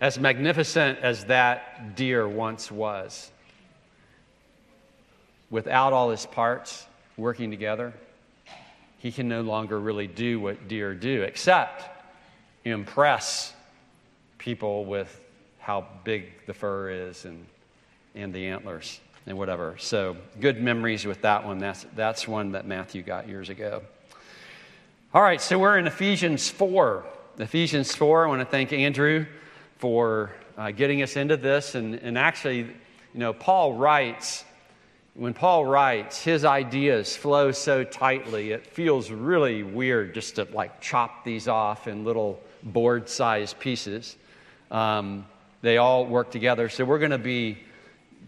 as magnificent as that deer once was, without all his parts working together, he can no longer really do what deer do, except impress people with how big the fur is and, and the antlers and whatever. So, good memories with that one. That's, that's one that Matthew got years ago. All right, so we're in Ephesians 4. Ephesians 4, I want to thank Andrew for uh, getting us into this. And, and actually, you know, Paul writes, when Paul writes, his ideas flow so tightly, it feels really weird just to like chop these off in little board sized pieces. Um, they all work together. So we're going to be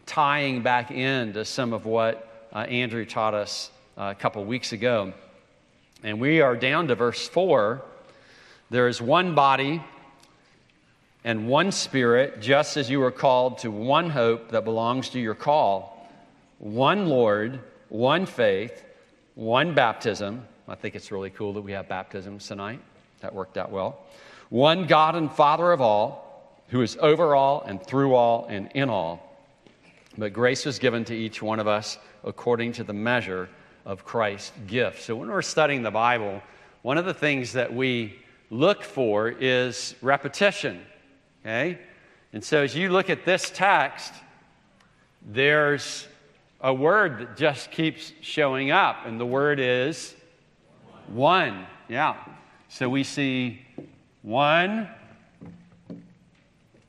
tying back into some of what uh, Andrew taught us uh, a couple weeks ago. And we are down to verse 4. There is one body and one spirit, just as you were called to one hope that belongs to your call, one Lord, one faith, one baptism. I think it's really cool that we have baptisms tonight. That worked out well. One God and Father of all, who is over all and through all and in all. But grace was given to each one of us according to the measure of Christ's gift. So when we're studying the Bible, one of the things that we look for is repetition. Okay? And so as you look at this text, there's a word that just keeps showing up, and the word is one. Yeah. So we see one,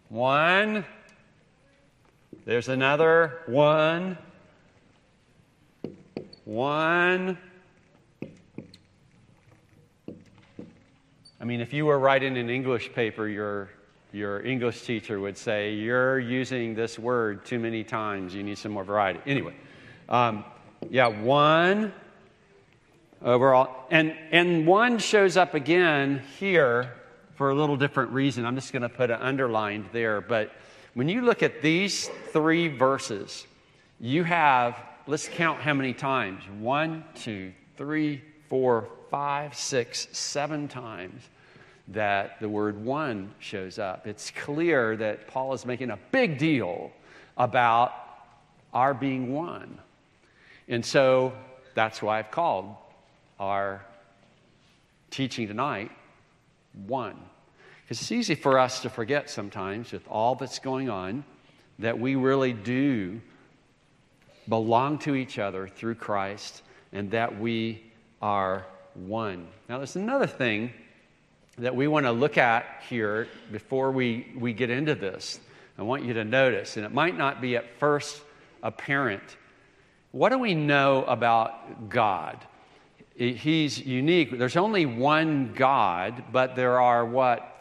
one, there's another one, one. I mean, if you were writing an English paper, your, your English teacher would say, You're using this word too many times. You need some more variety. Anyway, um, yeah, one overall. And, and one shows up again here for a little different reason. I'm just going to put it underlined there. But when you look at these three verses, you have, let's count how many times one, two, three, four, five, six, seven times that the word one shows up. It's clear that Paul is making a big deal about our being one. And so that's why I've called our teaching tonight one. Because it's easy for us to forget sometimes, with all that's going on, that we really do belong to each other through Christ and that we are one. Now, there's another thing that we want to look at here before we, we get into this. I want you to notice, and it might not be at first apparent. What do we know about God? He's unique. There's only one God, but there are what?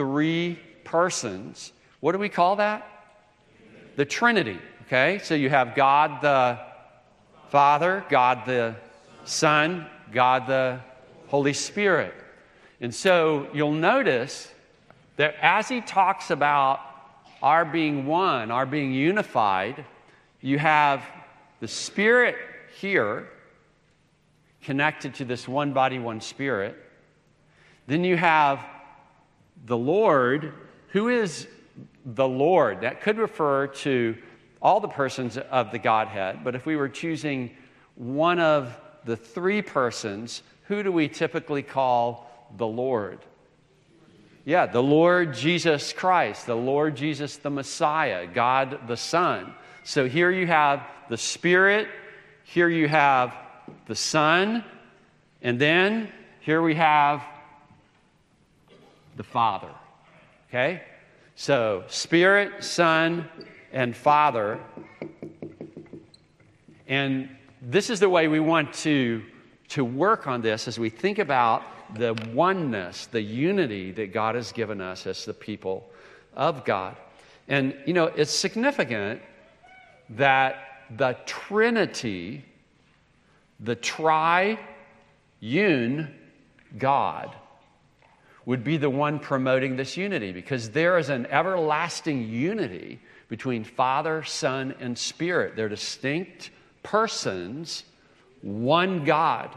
three persons. What do we call that? The Trinity. Okay? So you have God the Father, God the Son, God the Holy Spirit. And so you'll notice that as he talks about our being one, our being unified, you have the Spirit here connected to this one body, one spirit. Then you have the Lord, who is the Lord? That could refer to all the persons of the Godhead, but if we were choosing one of the three persons, who do we typically call the Lord? Yeah, the Lord Jesus Christ, the Lord Jesus the Messiah, God the Son. So here you have the Spirit, here you have the Son, and then here we have the Father. Okay? So, Spirit, Son, and Father. And this is the way we want to, to work on this as we think about the oneness, the unity that God has given us as the people of God. And, you know, it's significant that the Trinity, the triune God, would be the one promoting this unity because there is an everlasting unity between Father, Son, and Spirit. They're distinct persons, one God.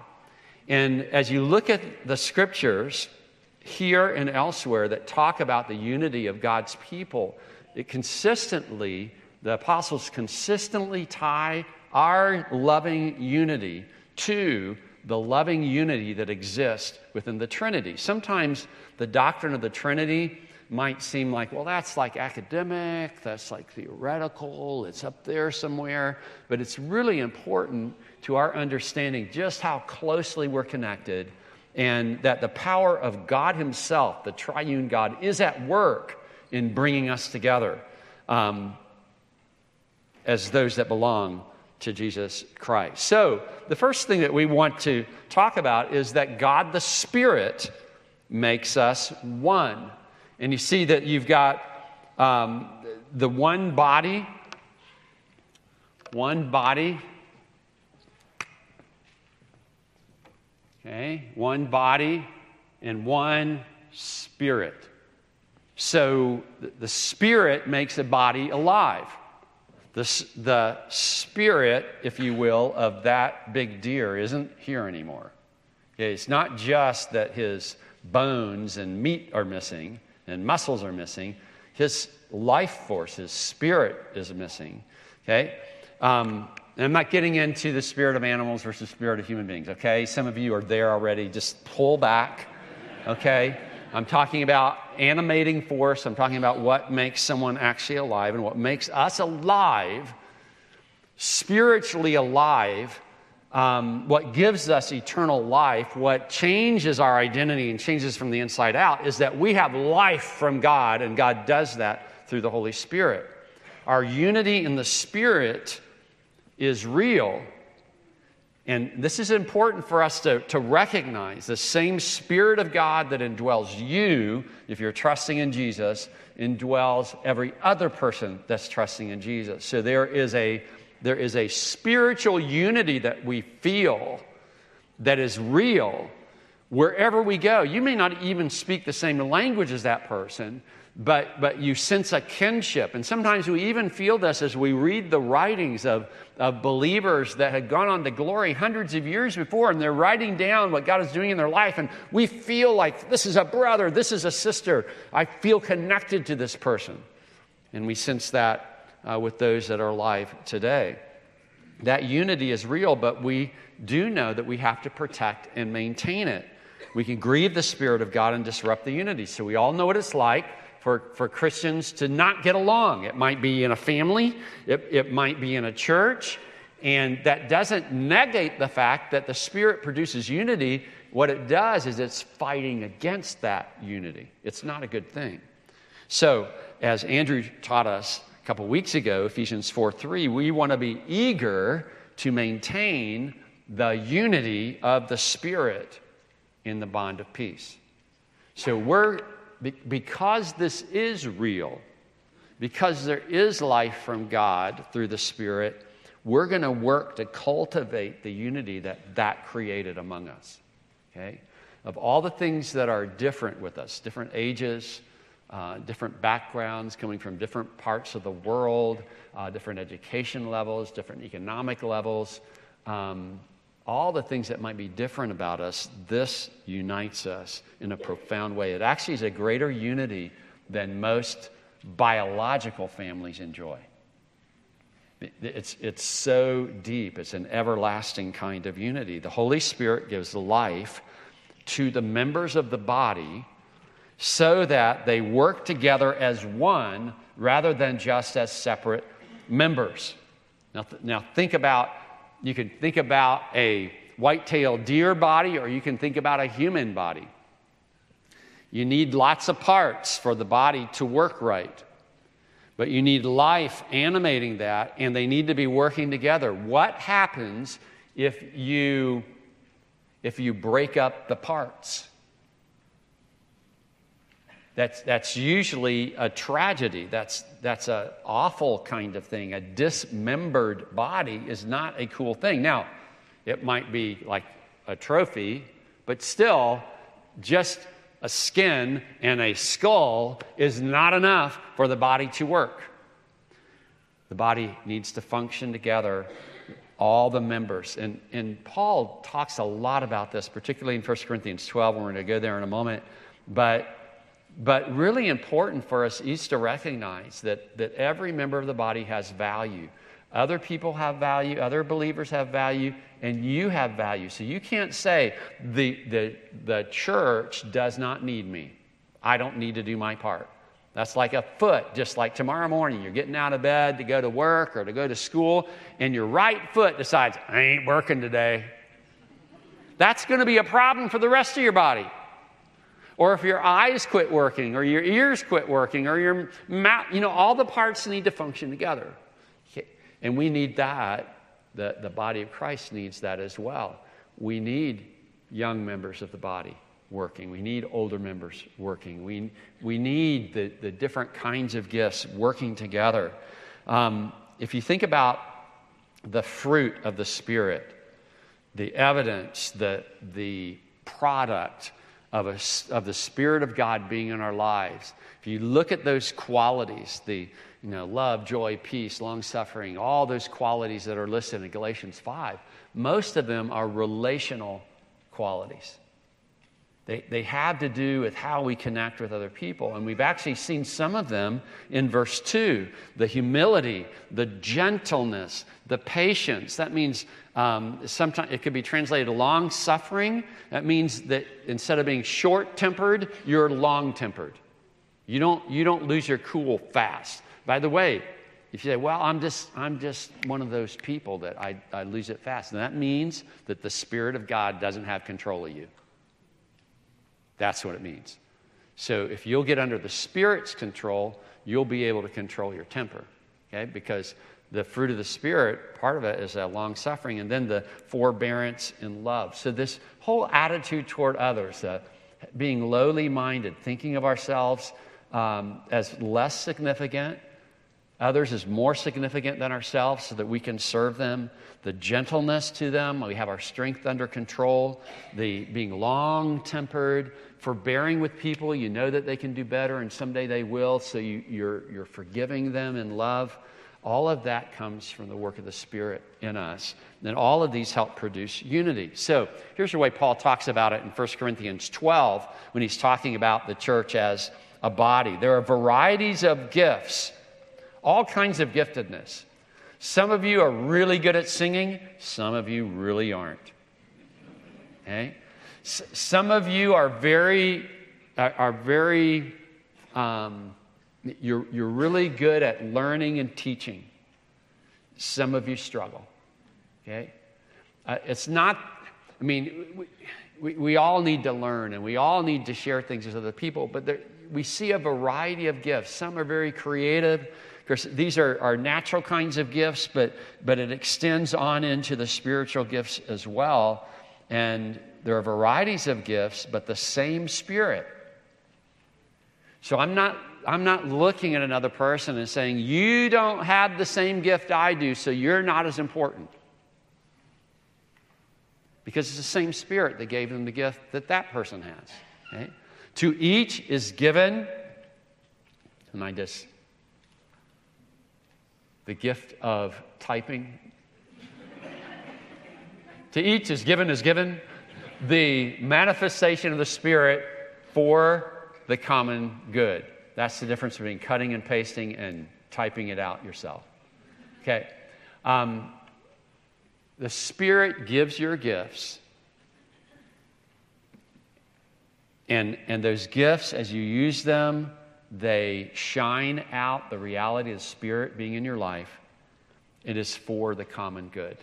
And as you look at the scriptures, here and elsewhere that talk about the unity of God's people, it consistently, the apostles consistently tie our loving unity to the loving unity that exists within the Trinity. Sometimes the doctrine of the Trinity might seem like, well, that's like academic, that's like theoretical, it's up there somewhere, but it's really important to our understanding just how closely we're connected and that the power of God Himself, the triune God, is at work in bringing us together um, as those that belong to Jesus Christ. So, the first thing that we want to talk about is that God the Spirit makes us one. And you see that you've got um, the one body, one body. Okay, one body and one spirit. So the spirit makes a body alive. The, the spirit, if you will, of that big deer isn't here anymore. Okay, it's not just that his bones and meat are missing and muscles are missing, his life force, his spirit is missing. Okay? Um, and I'm not getting into the spirit of animals versus spirit of human beings, okay? Some of you are there already. Just pull back, okay? I'm talking about animating force. I'm talking about what makes someone actually alive and what makes us alive, spiritually alive, um, what gives us eternal life, what changes our identity and changes from the inside out, is that we have life from God, and God does that through the Holy Spirit. Our unity in the Spirit is real. And this is important for us to, to recognize the same Spirit of God that indwells you, if you're trusting in Jesus, indwells every other person that's trusting in Jesus. So there is a there is a spiritual unity that we feel that is real wherever we go. You may not even speak the same language as that person, but, but you sense a kinship. And sometimes we even feel this as we read the writings of, of believers that had gone on to glory hundreds of years before, and they're writing down what God is doing in their life. And we feel like this is a brother, this is a sister. I feel connected to this person. And we sense that uh, with those that are alive today. That unity is real, but we do know that we have to protect and maintain it. We can grieve the Spirit of God and disrupt the unity. So we all know what it's like for, for Christians to not get along. It might be in a family, it, it might be in a church, and that doesn't negate the fact that the Spirit produces unity. What it does is it's fighting against that unity. It's not a good thing. So, as Andrew taught us, a couple weeks ago, Ephesians 4 3, we want to be eager to maintain the unity of the Spirit in the bond of peace. So we're, because this is real, because there is life from God through the Spirit, we're going to work to cultivate the unity that that created among us. Okay? Of all the things that are different with us, different ages, uh, different backgrounds coming from different parts of the world, uh, different education levels, different economic levels, um, all the things that might be different about us, this unites us in a profound way. It actually is a greater unity than most biological families enjoy. It's, it's so deep, it's an everlasting kind of unity. The Holy Spirit gives life to the members of the body so that they work together as one rather than just as separate members. Now, th- now think about, you can think about a white-tailed deer body or you can think about a human body. You need lots of parts for the body to work right. But you need life animating that, and they need to be working together. What happens if you, if you break up the parts? That's, that's usually a tragedy. That's, that's an awful kind of thing. A dismembered body is not a cool thing. Now, it might be like a trophy, but still, just a skin and a skull is not enough for the body to work. The body needs to function together, all the members. And, and Paul talks a lot about this, particularly in 1 Corinthians 12, and we're going to go there in a moment But but really important for us is to recognize that, that every member of the body has value. Other people have value, other believers have value, and you have value. So you can't say the, the, the church does not need me. I don't need to do my part. That's like a foot, just like tomorrow morning, you're getting out of bed to go to work or to go to school, and your right foot decides, I ain't working today. That's going to be a problem for the rest of your body. Or if your eyes quit working, or your ears quit working, or your mouth, you know, all the parts need to function together. And we need that. The, the body of Christ needs that as well. We need young members of the body working. We need older members working. We, we need the, the different kinds of gifts working together. Um, if you think about the fruit of the Spirit, the evidence, the, the product of, a, of the Spirit of God being in our lives, if you look at those qualities, the you know, love, joy, peace, long suffering, all those qualities that are listed in Galatians 5, most of them are relational qualities. They, they have to do with how we connect with other people. And we've actually seen some of them in verse 2 the humility, the gentleness, the patience. That means um, sometimes it could be translated long suffering. That means that instead of being short tempered, you're long tempered. You don't, you don't lose your cool fast. By the way, if you say, well, I'm just, I'm just one of those people that I, I lose it fast, and that means that the Spirit of God doesn't have control of you. That's what it means. So if you'll get under the Spirit's control, you'll be able to control your temper, okay? Because the fruit of the Spirit, part of it is that long suffering, and then the forbearance and love. So this whole attitude toward others, uh, being lowly minded, thinking of ourselves um, as less significant, others is more significant than ourselves so that we can serve them, the gentleness to them, we have our strength under control, the being long tempered, forbearing with people, you know that they can do better and someday they will, so you, you're, you're forgiving them in love. All of that comes from the work of the Spirit in us. And all of these help produce unity. So here's the way Paul talks about it in 1 Corinthians 12 when he's talking about the church as a body. There are varieties of gifts, all kinds of giftedness. Some of you are really good at singing, some of you really aren't. Okay? S- some of you are very, are very, um, you're, you're really good at learning and teaching. Some of you struggle. Okay? Uh, it's not, I mean, we, we, we, all need to learn and we all need to share things with other people, but there, we see a variety of gifts. Some are very creative, course, these are, are natural kinds of gifts, but, but it extends on into the spiritual gifts as well. And there are varieties of gifts, but the same Spirit. So I'm not, I'm not looking at another person and saying, You don't have the same gift I do, so you're not as important. Because it's the same Spirit that gave them the gift that that person has. Okay? To each is given, and I just the gift of typing. to each is given is given the manifestation of the Spirit for the common good. That's the difference between cutting and pasting and typing it out yourself. Okay. Um, the Spirit gives your gifts. And, and those gifts, as you use them, they shine out the reality of the Spirit being in your life. It is for the common good.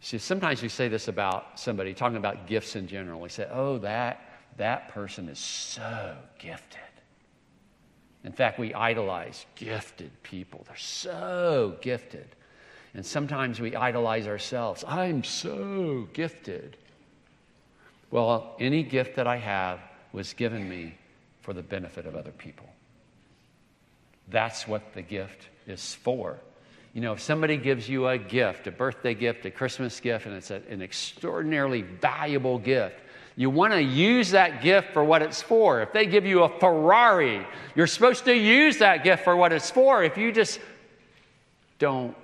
See, sometimes we say this about somebody, talking about gifts in general. We say, oh, that, that person is so gifted. In fact, we idolize gifted people. They're so gifted. And sometimes we idolize ourselves. I'm so gifted. Well, any gift that I have was given me for the benefit of other people. That's what the gift is for. You know, if somebody gives you a gift, a birthday gift, a Christmas gift, and it's a, an extraordinarily valuable gift, you want to use that gift for what it's for. If they give you a Ferrari, you're supposed to use that gift for what it's for. If you just don't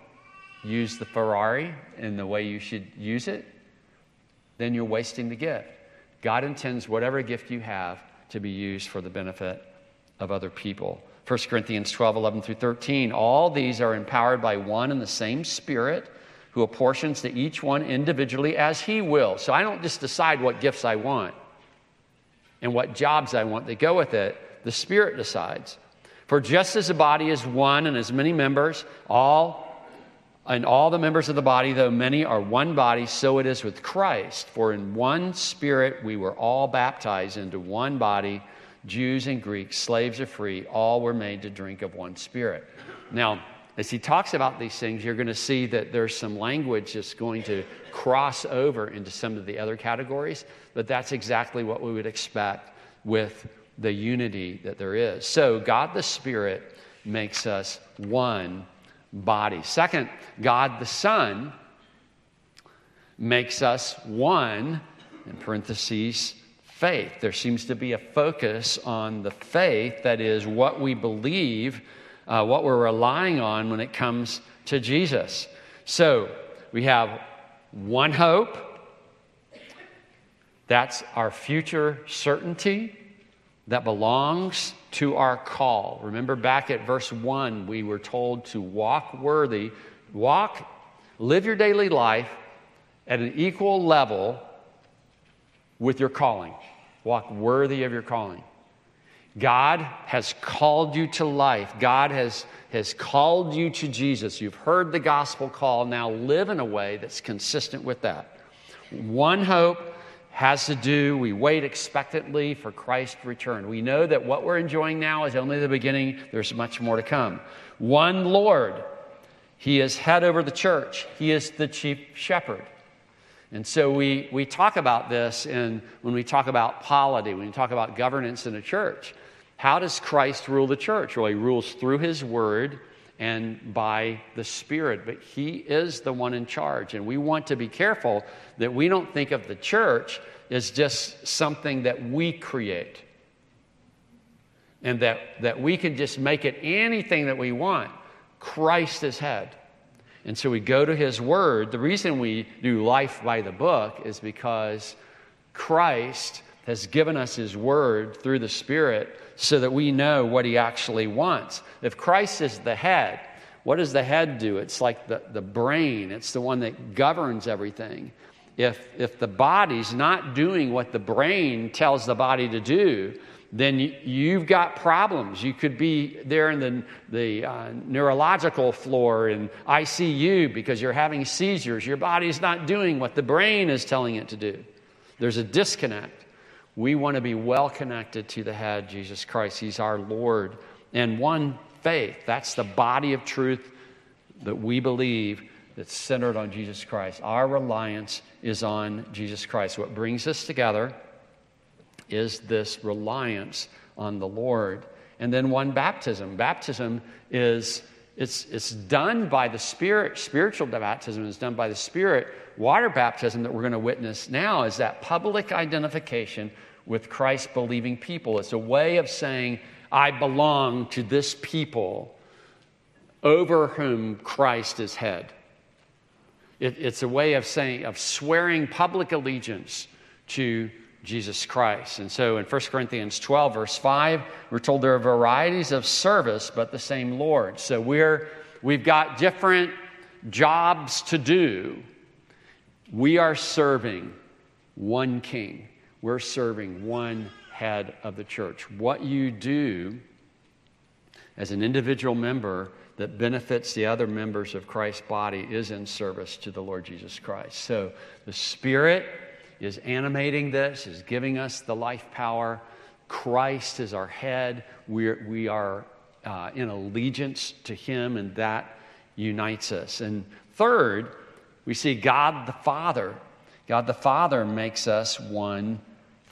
use the Ferrari in the way you should use it, then you're wasting the gift. God intends whatever gift you have to be used for the benefit of other people. 1 Corinthians 12, 11 through 13. All these are empowered by one and the same Spirit who apportions to each one individually as he will. So I don't just decide what gifts I want and what jobs I want. They go with it. The Spirit decides. For just as the body is one and as many members, all and all the members of the body, though many are one body, so it is with Christ. For in one spirit we were all baptized into one body, Jews and Greeks, slaves or free, all were made to drink of one spirit. Now, as he talks about these things, you're going to see that there's some language that's going to cross over into some of the other categories, but that's exactly what we would expect with the unity that there is. So, God the Spirit makes us one body. Second, God the Son makes us one, in parentheses, faith. There seems to be a focus on the faith that is what we believe, uh, what we're relying on when it comes to Jesus. So we have one hope. That's our future certainty that belongs to our call. Remember back at verse 1, we were told to walk worthy, walk, live your daily life at an equal level with your calling. Walk worthy of your calling. God has called you to life. God has, has called you to Jesus. You've heard the gospel call. Now live in a way that's consistent with that. One hope, has to do, we wait expectantly for Christ's return. We know that what we're enjoying now is only the beginning, there's much more to come. One Lord, He is head over the church, He is the chief shepherd. And so we, we talk about this in, when we talk about polity, when we talk about governance in a church. How does Christ rule the church? Well, He rules through His word and by the Spirit, but He is the one in charge. And we want to be careful that we don't think of the church as just something that we create and that, that we can just make it anything that we want. Christ is head. And so we go to His Word. The reason we do life by the book is because Christ has given us His Word through the Spirit so that we know what He actually wants. If Christ is the head, what does the head do? It's like the, the brain, it's the one that governs everything. If, if the body's not doing what the brain tells the body to do, then you, have got problems. You could be there in the, the uh, neurological floor in ICU because you're having seizures. Your body's not doing what the brain is telling it to do. There's a disconnect. We want to be well connected to the head, Jesus Christ. He's our Lord. And one faith, that's the body of truth that we believe that's centered on Jesus Christ. Our reliance is on Jesus Christ. What brings us together is this reliance on the Lord. And then one baptism. Baptism is it's, it's done by the Spirit. Spiritual baptism is done by the Spirit. Water baptism that we're going to witness now is that public identification with Christ believing people. It's a way of saying, I belong to this people over whom Christ is head. It, it's a way of saying, of swearing public allegiance to Jesus Christ. And so in 1 Corinthians 12, verse 5, we're told there are varieties of service, but the same Lord. So we're, we've got different jobs to do. We are serving one king we're serving one head of the church. What you do as an individual member that benefits the other members of Christ's body is in service to the Lord Jesus Christ. So the Spirit is animating this, is giving us the life power. Christ is our head. We're, we are uh, in allegiance to Him, and that unites us. And third, we see God the Father. God the Father makes us one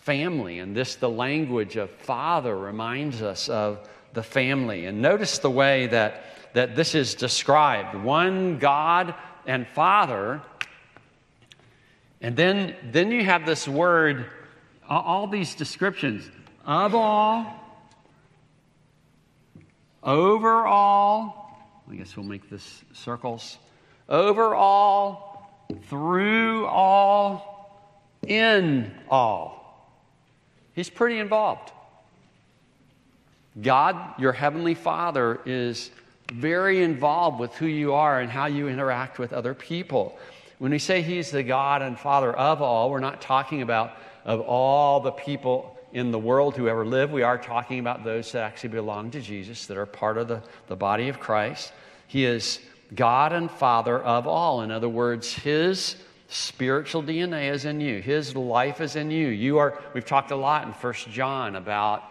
family. And this, the language of father, reminds us of the family. And notice the way that, that this is described one God and Father. And then, then you have this word, all these descriptions of all, over all. I guess we'll make this circles. Over all, through all, in all. He's pretty involved. God, your heavenly Father, is very involved with who you are and how you interact with other people. When we say He's the God and Father of all, we're not talking about of all the people in the world who ever lived. We are talking about those that actually belong to Jesus, that are part of the, the body of Christ. He is God and Father of all. In other words, His spiritual DNA is in you, His life is in you. You are, we've talked a lot in First John about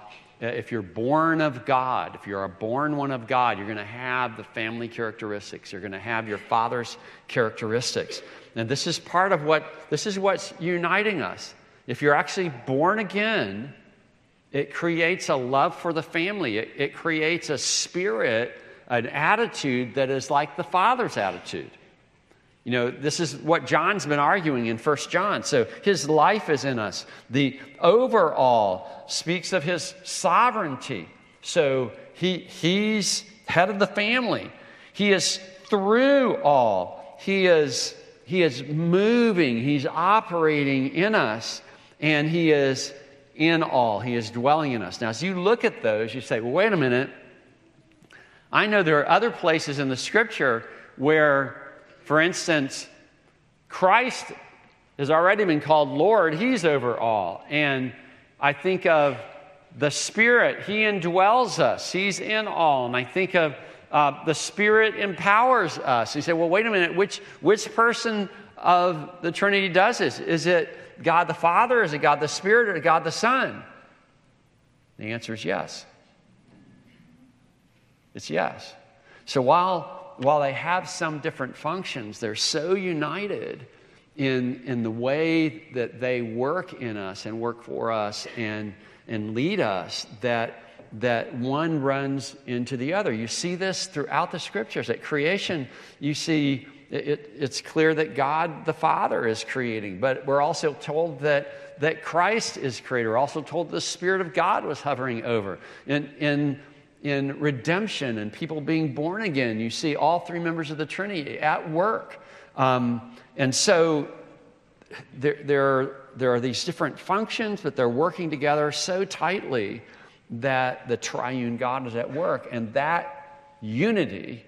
uh, if you're born of God, if you're a born one of God, you're going to have the family characteristics. You're going to have your father's characteristics. And this is part of what, this is what's uniting us. If you're actually born again, it creates a love for the family, it, it creates a spirit, an attitude that is like the father's attitude. You know, this is what John's been arguing in First John. So his life is in us. The overall speaks of his sovereignty. So he, he's head of the family. He is through all. He is, he is moving. He's operating in us. And he is in all. He is dwelling in us. Now, as you look at those, you say, well, wait a minute. I know there are other places in the scripture where for instance, Christ has already been called Lord, He's over all. And I think of the Spirit, He indwells us, He's in all. And I think of uh, the Spirit empowers us. You say, well, wait a minute, which, which person of the Trinity does this? Is it God the Father? Is it God the Spirit? Or God the Son? The answer is yes. It's yes. So while while they have some different functions, they're so united in, in the way that they work in us and work for us and, and lead us that, that one runs into the other. You see this throughout the scriptures. At creation, you see it, it's clear that God the Father is creating, but we're also told that, that Christ is creator. We're also told the Spirit of God was hovering over. In, in in redemption and people being born again. You see all three members of the Trinity at work. Um, and so there, there, are, there are these different functions, but they're working together so tightly that the triune God is at work. And that unity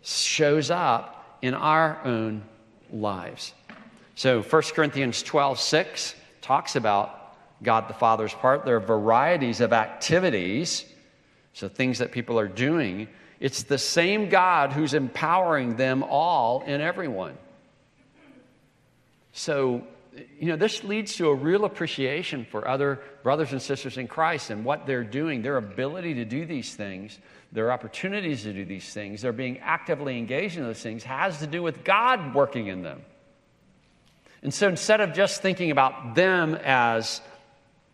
shows up in our own lives. So 1 Corinthians 12 6 talks about God the Father's part. There are varieties of activities so, things that people are doing, it's the same God who's empowering them all and everyone. So, you know, this leads to a real appreciation for other brothers and sisters in Christ and what they're doing, their ability to do these things, their opportunities to do these things, their being actively engaged in those things has to do with God working in them. And so instead of just thinking about them as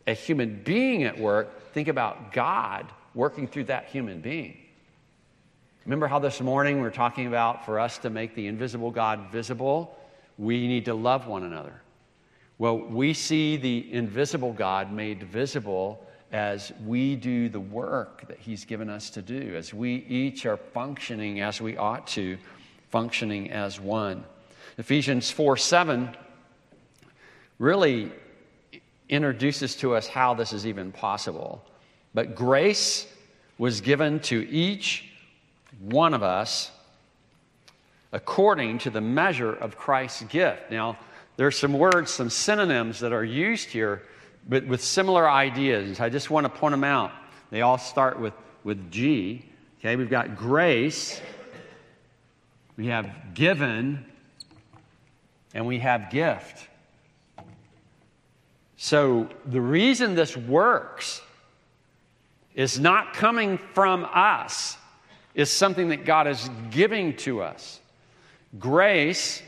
a human being at work, think about God working through that human being. Remember how this morning we we're talking about for us to make the invisible God visible, we need to love one another. Well, we see the invisible God made visible as we do the work that He's given us to do, as we each are functioning as we ought to, functioning as one. Ephesians 4 7 really introduces to us how this is even possible. But grace was given to each one of us according to the measure of Christ's gift. Now, there's some words, some synonyms that are used here, but with similar ideas. I just want to point them out. They all start with, with G. Okay, we've got grace, we have given, and we have gift. So the reason this works is not coming from us, is something that God is giving to us. Grace,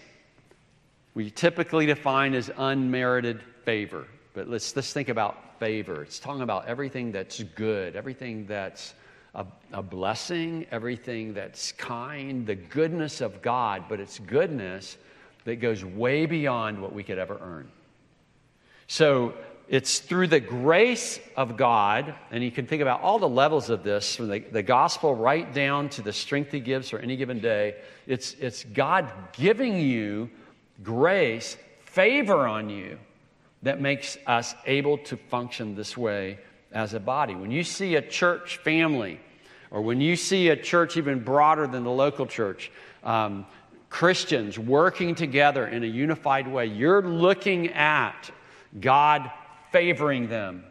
we typically define as unmerited favor. But let's, let's think about favor. It's talking about everything that's good, everything that's a, a blessing, everything that's kind, the goodness of God, but it's goodness that goes way beyond what we could ever earn. So it's through the grace of God, and you can think about all the levels of this, from the, the gospel right down to the strength He gives for any given day. It's, it's God giving you grace, favor on you, that makes us able to function this way as a body. When you see a church family, or when you see a church even broader than the local church, um, Christians working together in a unified way, you're looking at God favoring them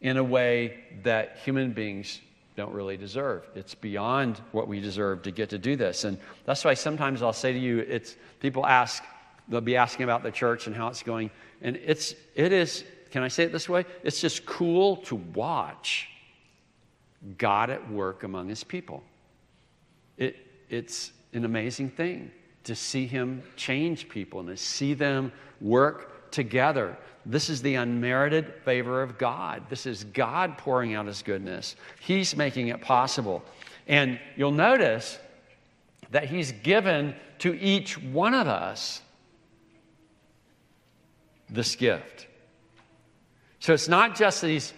in a way that human beings don't really deserve. It's beyond what we deserve to get to do this. And that's why sometimes I'll say to you, it's people ask, they'll be asking about the church and how it's going. And it's it is, can I say it this way? It's just cool to watch God at work among his people. It, it's an amazing thing to see him change people and to see them work together. This is the unmerited favor of God. This is God pouring out his goodness. He's making it possible. And you'll notice that he's given to each one of us this gift. So it's not just that he's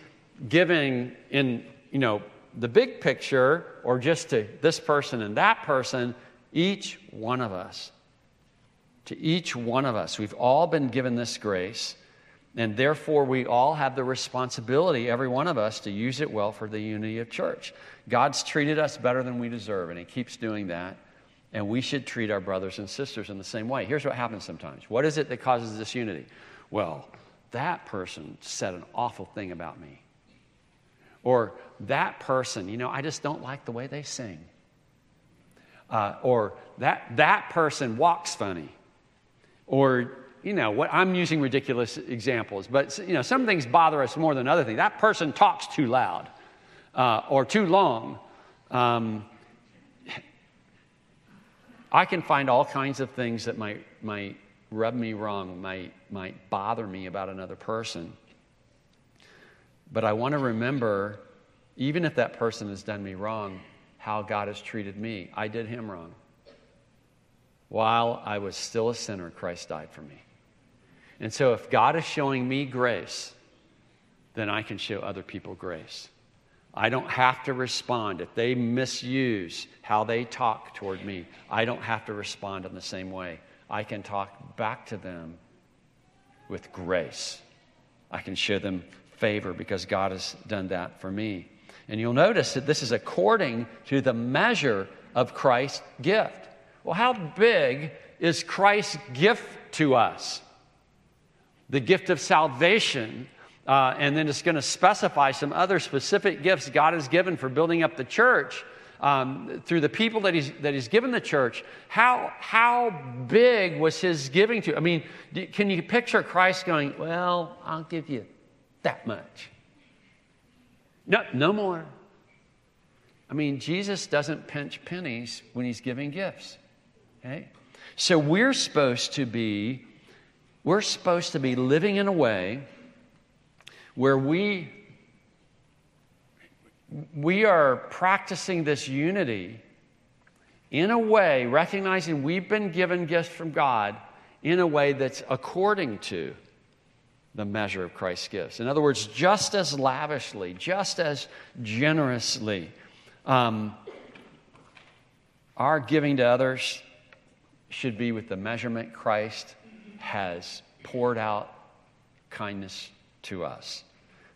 giving in, you know, the big picture or just to this person and that person, each one of us. To each one of us. We've all been given this grace, and therefore we all have the responsibility, every one of us, to use it well for the unity of church. God's treated us better than we deserve, and He keeps doing that. And we should treat our brothers and sisters in the same way. Here's what happens sometimes. What is it that causes disunity? Well, that person said an awful thing about me. Or that person, you know, I just don't like the way they sing. Uh, or that, that person walks funny. Or, you know, what, I'm using ridiculous examples, but, you know, some things bother us more than other things. That person talks too loud uh, or too long. Um, I can find all kinds of things that might, might rub me wrong, might, might bother me about another person. But I want to remember, even if that person has done me wrong, how God has treated me. I did him wrong. While I was still a sinner, Christ died for me. And so, if God is showing me grace, then I can show other people grace. I don't have to respond. If they misuse how they talk toward me, I don't have to respond in the same way. I can talk back to them with grace. I can show them favor because God has done that for me. And you'll notice that this is according to the measure of Christ's gift. Well, how big is Christ's gift to us? The gift of salvation. Uh, and then it's going to specify some other specific gifts God has given for building up the church um, through the people that he's, that he's given the church, how, how big was his giving to? I mean, can you picture Christ going, Well, I'll give you that much? No, no more. I mean, Jesus doesn't pinch pennies when he's giving gifts. Okay? So we're supposed to be, we're supposed to be living in a way where we we are practicing this unity in a way, recognizing we've been given gifts from God in a way that's according to the measure of Christ's gifts. In other words, just as lavishly, just as generously. Um, our giving to others should be with the measurement Christ has poured out kindness to us.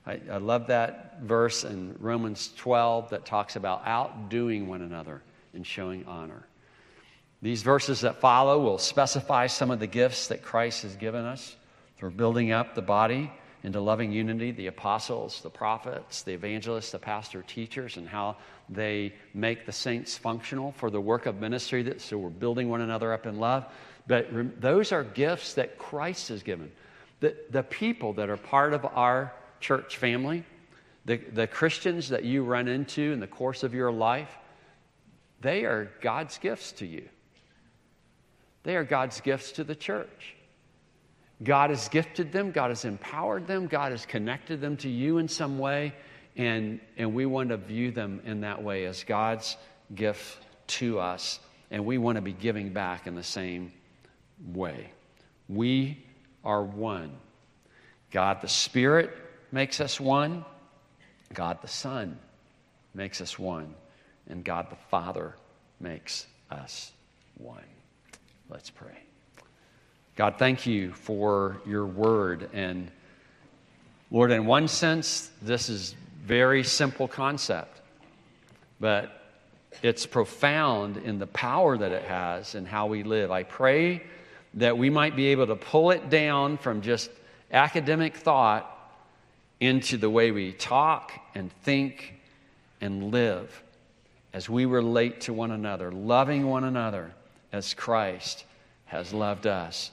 I, I love that verse in Romans 12 that talks about outdoing one another and showing honor. These verses that follow will specify some of the gifts that Christ has given us for building up the body into loving unity the apostles, the prophets, the evangelists, the pastor, teachers, and how they make the saints functional for the work of ministry. That, so we're building one another up in love. But those are gifts that Christ has given. The, the people that are part of our church family, the, the Christians that you run into in the course of your life, they are God's gifts to you. They are God's gifts to the church. God has gifted them, God has empowered them, God has connected them to you in some way, and, and we want to view them in that way as God's gift to us, and we want to be giving back in the same way. We are one. God the Spirit makes us one, God the Son makes us one, and God the Father makes us one. Let's pray. God, thank you for your word and Lord, in one sense, this is very simple concept, but it's profound in the power that it has and how we live. I pray that we might be able to pull it down from just academic thought into the way we talk and think and live as we relate to one another, loving one another as Christ has loved us.